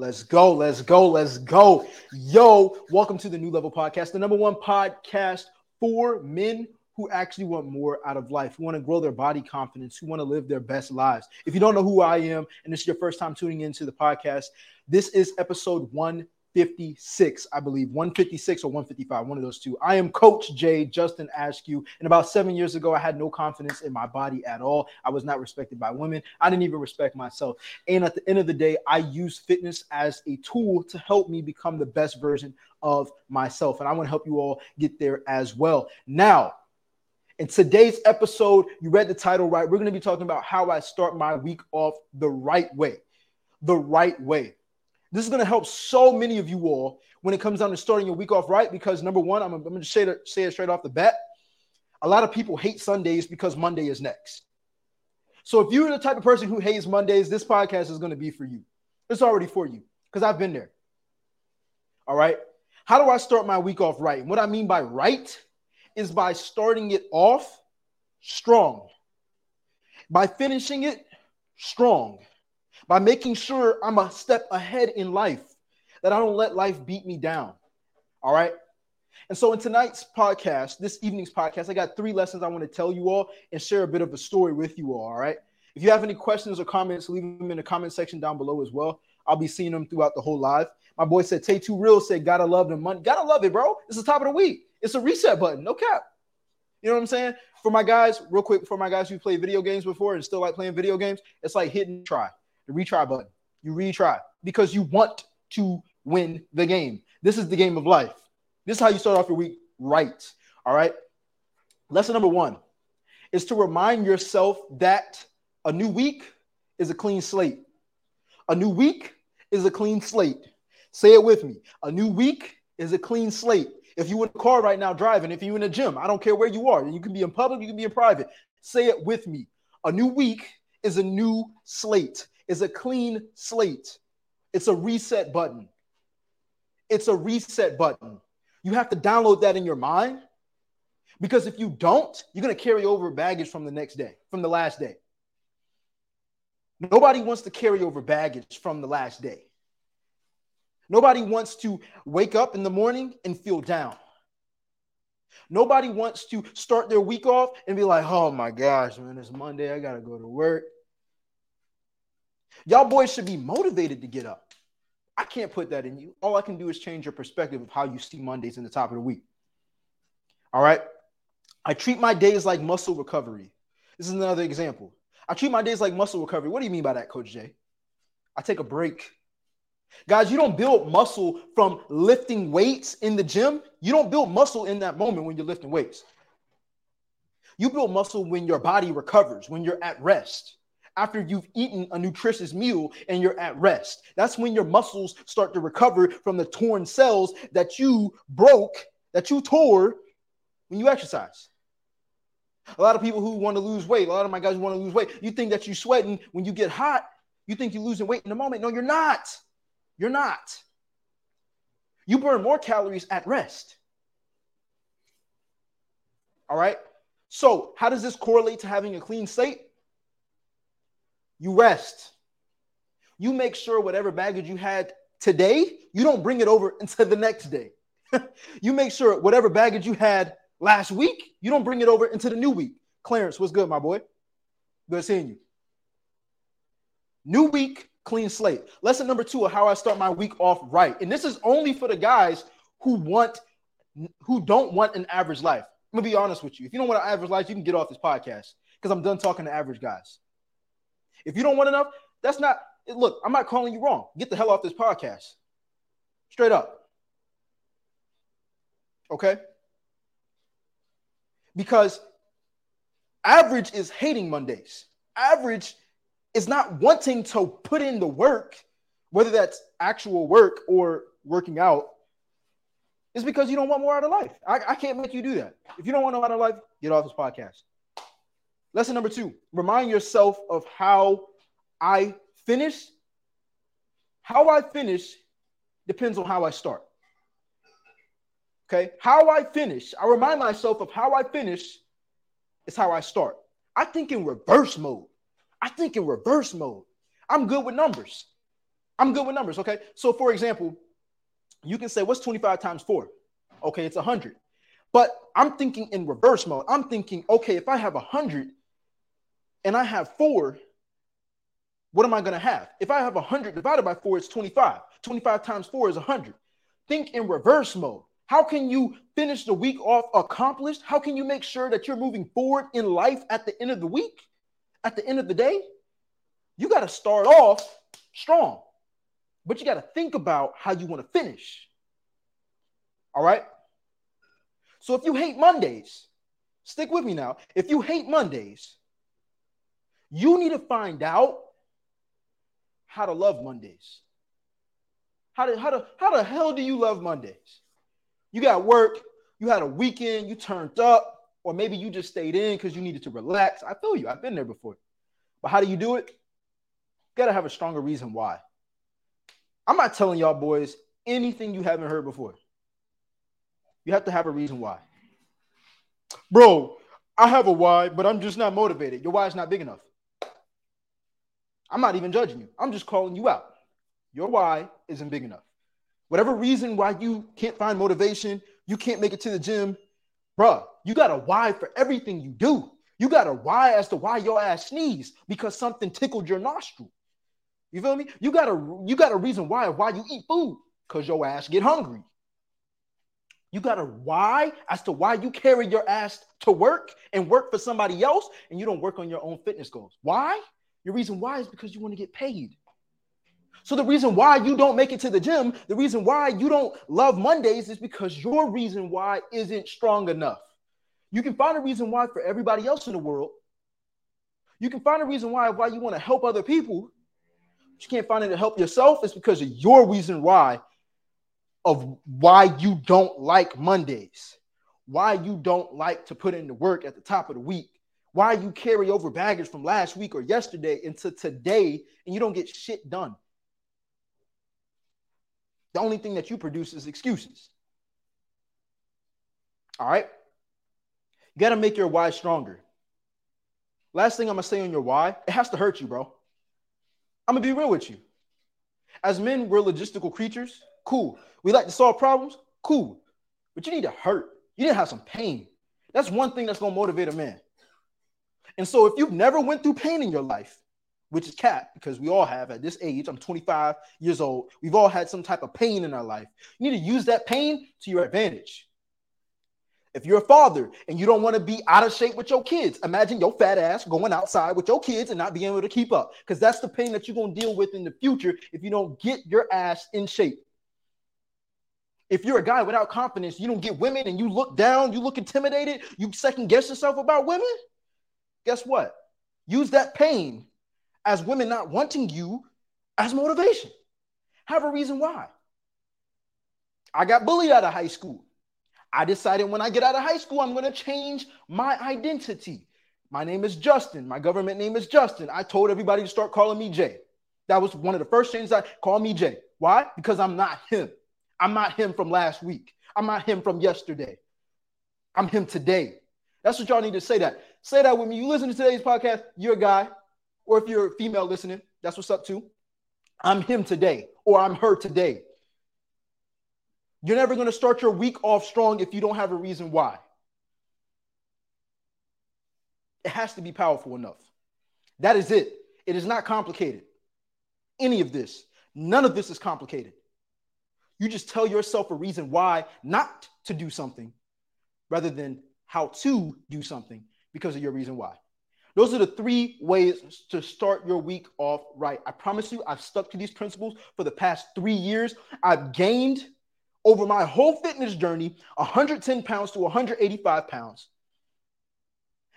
Let's go, let's go, let's go. Yo, welcome to the New Level Podcast, the number one podcast for men who actually want more out of life, who want to grow their body confidence, who want to live their best lives. If you don't know who I am and this is your first time tuning into the podcast, this is episode one 156, I believe, 156 or 155, one of those two. I am Coach J, Justin Askew. And about seven years ago, I had no confidence in my body at all. I was not respected by women. I didn't even respect myself. And at the end of the day, I use fitness as a tool to help me become the best version of myself. And I want to help you all get there as well. Now, in today's episode, you read the title right. We're going to be talking about how I start my week off the right way. The right way. This is going to help so many of you all when it comes down to starting your week off right. Because number one, I'm, I'm going to say, that, say it straight off the bat. A lot of people hate Sundays because Monday is next. So if you're the type of person who hates Mondays, this podcast is going to be for you. It's already for you because I've been there. All right. How do I start my week off right? And what I mean by right is by starting it off strong, by finishing it strong by making sure I'm a step ahead in life, that I don't let life beat me down. All right. And so, in tonight's podcast, this evening's podcast, I got three lessons I want to tell you all and share a bit of a story with you all. All right. If you have any questions or comments, leave them in the comment section down below as well. I'll be seeing them throughout the whole live. My boy said, Tay Too Real said, Gotta love the money. Gotta love it, bro. It's the top of the week. It's a reset button. No cap. You know what I'm saying? For my guys, real quick, for my guys who played video games before and still like playing video games, it's like hit and try the retry button. You retry because you want to win the game. This is the game of life. This is how you start off your week right. All right. Lesson number one is to remind yourself that a new week is a clean slate. A new week is a clean slate. Say it with me. A new week is a clean slate. If you're in a car right now driving, if you're in a gym, I don't care where you are. You can be in public, you can be in private. Say it with me. A new week is a new slate is a clean slate. It's a reset button. It's a reset button. You have to download that in your mind because if you don't, you're going to carry over baggage from the next day, from the last day. Nobody wants to carry over baggage from the last day. Nobody wants to wake up in the morning and feel down. Nobody wants to start their week off and be like, oh my gosh, man, it's Monday. I got to go to work. Y'all boys should be motivated to get up. I can't put that in you. All I can do is change your perspective of how you see Mondays in the top of the week. All right. I treat my days like muscle recovery. This is another example. I treat my days like muscle recovery. What do you mean by that, Coach Jay? I take a break. Guys, you don't build muscle from lifting weights in the gym. You don't build muscle in that moment when you're lifting weights. You build muscle when your body recovers, when you're at rest after you've eaten a nutritious meal and you're at rest. That's when your muscles start to recover from the torn cells that you broke, that you tore when you exercise. A lot of people who want to lose weight, a lot of my guys who want to lose weight, you think that you're sweating when you get hot. You think you're losing weight in the moment. No, you're not. You're not. You burn more calories at rest. All right. So, how does this correlate to having a clean slate? You rest. You make sure whatever baggage you had today, you don't bring it over into the next day. you make sure whatever baggage you had last week, you don't bring it over into the new week. Clarence, what's good, my boy? Good seeing you. New week, clean slate. Lesson number two of how I start my week off right. And this is only for the guys who want, who don't want an average life. I'm gonna be honest with you. If you don't want an average life, you can get off this podcast because I'm done talking to average guys. If you don't want enough, that's not look, I'm not calling you wrong. Get the hell off this podcast. Straight up. Okay? Because average is hating Mondays. Average is not wanting to put in the work, whether that's actual work or working out. It's because you don't want more out of life. I, I can't make you do that. If you don't want more out of life, get off this podcast. Lesson number two remind yourself of how I finish. How I finish depends on how I start. Okay, how I finish, I remind myself of how I finish is how I start. I think in reverse mode. I think in reverse mode. I'm good with numbers. I'm good with numbers. Okay. So, for example, you can say, what's 25 times four? Okay, it's 100. But I'm thinking in reverse mode. I'm thinking, okay, if I have 100 and I have four, what am I going to have? If I have 100 divided by four, it's 25. 25 times four is 100. Think in reverse mode. How can you finish the week off accomplished? How can you make sure that you're moving forward in life at the end of the week? At the end of the day? You got to start off strong, but you got to think about how you want to finish. All right. So if you hate Mondays, stick with me now. If you hate Mondays, you need to find out how to love Mondays. How, do, how, do, how the hell do you love Mondays? You got work, you had a weekend, you turned up, or maybe you just stayed in because you needed to relax. I feel you. I've been there before. But how do you do it? You got to have a stronger reason why. I'm not telling y'all boys anything you haven't heard before. You have to have a reason why. Bro, I have a why, but I'm just not motivated. Your why is not big enough. I'm not even judging you. I'm just calling you out. Your why isn't big enough. Whatever reason why you can't find motivation, you can't make it to the gym, bruh, you got a why for everything you do. You got a why as to why your ass sneezed because something tickled your nostril. You feel me? You got a you got a reason why why you eat food because your ass get hungry. You got a why as to why you carry your ass to work and work for somebody else and you don't work on your own fitness goals. Why? Your reason why is because you want to get paid. So the reason why you don't make it to the gym, the reason why you don't love Mondays is because your reason why isn't strong enough. You can find a reason why for everybody else in the world. You can find a reason why why you want to help other people. But you can't find it to help yourself. It's because of your reason why of why you don't like Mondays, why you don't like to put in the work at the top of the week, why you carry over baggage from last week or yesterday into today and you don't get shit done. The only thing that you produce is excuses. All right. You got to make your why stronger. Last thing I'm going to say on your why, it has to hurt you, bro. I'm going to be real with you. As men, we're logistical creatures. Cool. We like to solve problems. Cool. But you need to hurt. You need to have some pain. That's one thing that's going to motivate a man. And so if you've never went through pain in your life, which is cat because we all have at this age. I'm 25 years old. We've all had some type of pain in our life. You need to use that pain to your advantage. If you're a father and you don't want to be out of shape with your kids, imagine your fat ass going outside with your kids and not being able to keep up because that's the pain that you're going to deal with in the future if you don't get your ass in shape. If you're a guy without confidence, you don't get women and you look down, you look intimidated, you second guess yourself about women, guess what? Use that pain as women not wanting you as motivation. Have a reason why. I got bullied out of high school. I decided when I get out of high school, I'm going to change my identity. My name is Justin. My government name is Justin. I told everybody to start calling me Jay. That was one of the first changes I call me Jay. Why? Because I'm not him. I'm not him from last week. I'm not him from yesterday. I'm him today. That's what y'all need to say that. Say that with me. You listen to today's podcast, you're a guy or if you're a female listening, that's what's up too. I'm him today, or I'm her today. You're never going to start your week off strong if you don't have a reason why. It has to be powerful enough. That is it. It is not complicated. Any of this, none of this is complicated. You just tell yourself a reason why not to do something rather than how to do something because of your reason why. Those are the three ways to start your week off right. I promise you, I've stuck to these principles for the past three years. I've gained over my whole fitness journey 110 pounds to 185 pounds.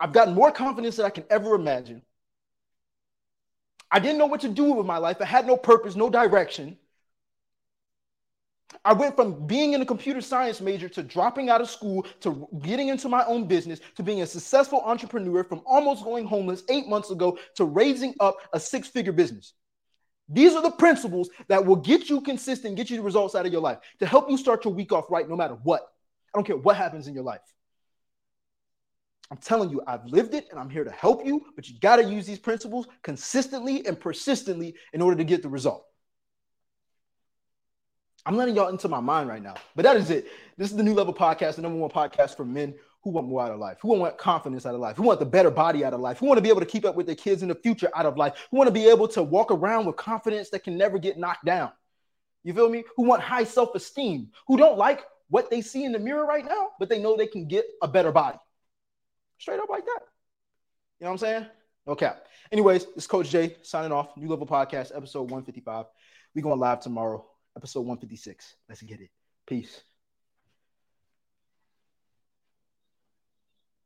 I've gotten more confidence than I can ever imagine. I didn't know what to do with my life. I had no purpose, no direction. I went from being in a computer science major to dropping out of school to getting into my own business to being a successful entrepreneur from almost going homeless eight months ago to raising up a six figure business. These are the principles that will get you consistent, get you the results out of your life to help you start your week off right no matter what. I don't care what happens in your life. I'm telling you, I've lived it and I'm here to help you, but you got to use these principles consistently and persistently in order to get the result. I'm letting y'all into my mind right now. But that is it. This is the New Level Podcast, the number one podcast for men who want more out of life, who want confidence out of life, who want the better body out of life, who want to be able to keep up with their kids in the future out of life, who want to be able to walk around with confidence that can never get knocked down. You feel me? Who want high self esteem, who don't like what they see in the mirror right now, but they know they can get a better body. Straight up like that. You know what I'm saying? Okay. Anyways, this Coach Jay signing off. New Level Podcast, episode 155. we going live tomorrow, episode 156. Let's get it. Peace.